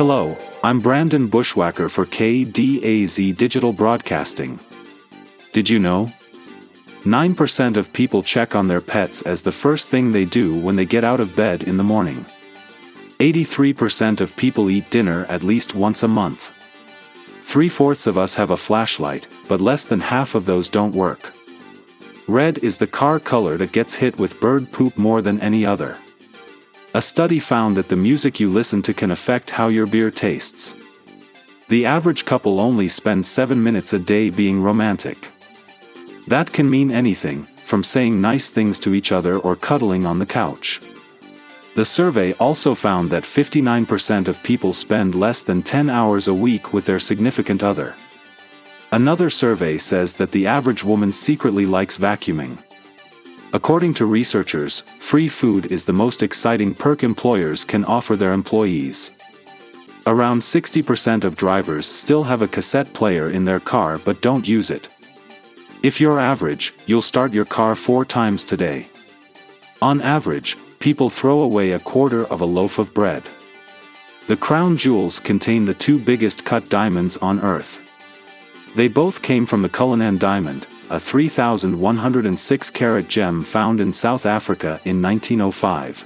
Hello, I'm Brandon Bushwhacker for KDAZ Digital Broadcasting. Did you know? 9% of people check on their pets as the first thing they do when they get out of bed in the morning. 83% of people eat dinner at least once a month. Three fourths of us have a flashlight, but less than half of those don't work. Red is the car color that gets hit with bird poop more than any other. A study found that the music you listen to can affect how your beer tastes. The average couple only spends 7 minutes a day being romantic. That can mean anything, from saying nice things to each other or cuddling on the couch. The survey also found that 59% of people spend less than 10 hours a week with their significant other. Another survey says that the average woman secretly likes vacuuming. According to researchers, free food is the most exciting perk employers can offer their employees. Around 60% of drivers still have a cassette player in their car but don't use it. If you're average, you'll start your car four times today. On average, people throw away a quarter of a loaf of bread. The crown jewels contain the two biggest cut diamonds on Earth. They both came from the Cullinan diamond, a 3,106 carat gem found in South Africa in 1905.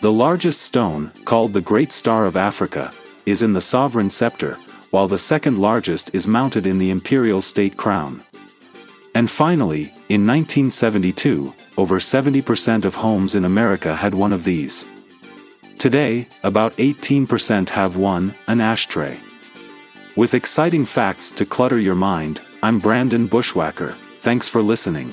The largest stone, called the Great Star of Africa, is in the sovereign scepter, while the second largest is mounted in the imperial state crown. And finally, in 1972, over 70% of homes in America had one of these. Today, about 18% have one, an ashtray. With exciting facts to clutter your mind, I'm Brandon Bushwhacker, thanks for listening.